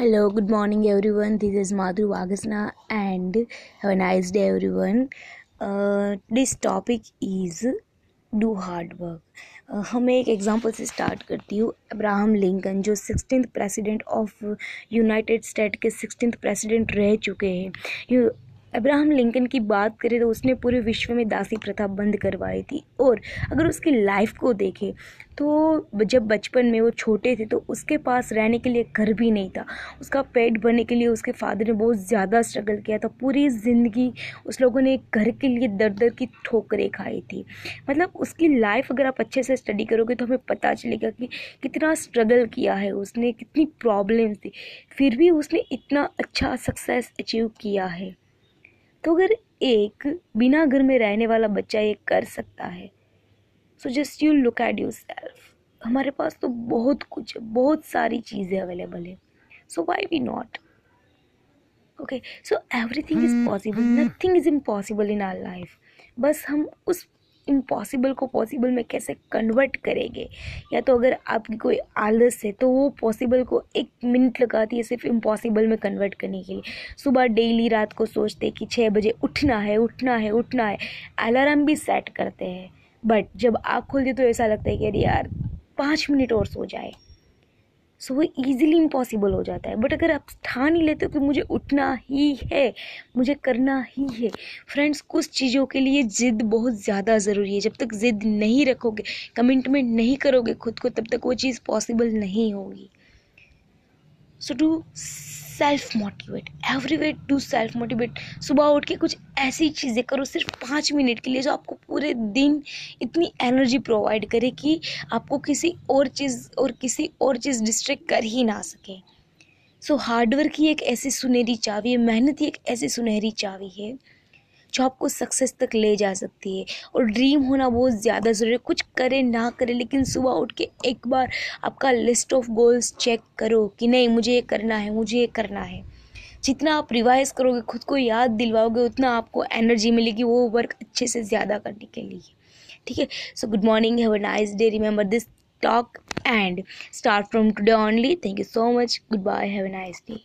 Hello good morning everyone this is Madhu Vagsana and have nice day everyone this topic is do hard work हमें एक example से start करती हूँ. Abraham Lincoln जो sixteen president of United State के sixteen president रह चुके हैं. अब्राहम लिंकन की बात करें तो उसने पूरे विश्व में दासी प्रथा बंद करवाई थी। और अगर उसकी लाइफ को देखें तो जब बचपन में वो छोटे थे तो उसके पास रहने के लिए घर भी नहीं था। उसका पेट भरने के लिए उसके फादर ने बहुत ज़्यादा स्ट्रगल किया था। पूरी ज़िंदगी उस लोगों ने घर के लिए दर दर की ठोकरें खाई थी। मतलब उसकी लाइफ अगर आप अच्छे से स्टडी करोगे तो हमें पता चलेगा कि कितना स्ट्रगल किया है उसने, कितनी प्रॉब्लम्स थी। फिर भी उसने इतना अच्छा सक्सेस अचीव किया है। तो अगर एक बिना घर में रहने वाला बच्चा ये कर सकता है so just you look at yourself हमारे पास तो बहुत कुछ है बहुत सारी चीज़ें अवेलेबल है। So why we not okay so everything is possible nothing is impossible in our life बस हम उस इम्पॉसिबल को पॉसिबल में कैसे कन्वर्ट करेंगे? या तो अगर आपकी कोई आलस है तो वो पॉसिबल को एक मिनट लगाती है सिर्फ़ इम्पॉसिबल में कन्वर्ट करने के लिए। सुबह डेली रात को सोचते कि छः बजे उठना है उठना है उठना है। अलार्म भी सेट करते हैं। बट जब आँख खोलती तो ऐसा लगता है कि अरे यार, पाँच मिनट और सो जाए। सो वो ईजिली इम्पॉसिबल हो जाता है। बट अगर आप ठान ही लेते हो कि मुझे उठना ही है, मुझे करना ही है। फ्रेंड्स कुछ चीज़ों के लिए ज़िद बहुत ज़्यादा ज़रूरी है। जब तक ज़िद नहीं रखोगे कमिटमेंट नहीं करोगे खुद को, तब तक वो चीज़ पॉसिबल नहीं होगी। So do self motivate every way do self motivate सुबह उठ के कुछ ऐसी चीज़ें करो सिर्फ़ पाँच मिनट के लिए जो आपको पूरे दिन इतनी एनर्जी प्रोवाइड करे कि आपको किसी और चीज़ और किसी और चीज़ डिस्ट्रैक्ट कर ही ना सके। सो हार्डवर्क ही एक ऐसी सुनहरी चावी है, मेहनत ही एक ऐसी सुनहरी चावी है। जो आपको सक्सेस तक ले जा सकती है। और ड्रीम होना बहुत ज़्यादा ज़रूरी है। कुछ करे, ना करे, लेकिन सुबह उठ के एक बार आपका लिस्ट ऑफ़ गोल्स चेक करो कि नहीं, मुझे ये करना है, मुझे ये करना है। जितना आप रिवाइज करोगे, खुद को याद दिलवाओगे, उतना आपको एनर्जी मिलेगी वो वर्क अच्छे से ज़्यादा करने के लिए। ठीक है? So good morning have a nice day remember this talk and start from today only. Thank you so much. Goodbye. Have a nice day.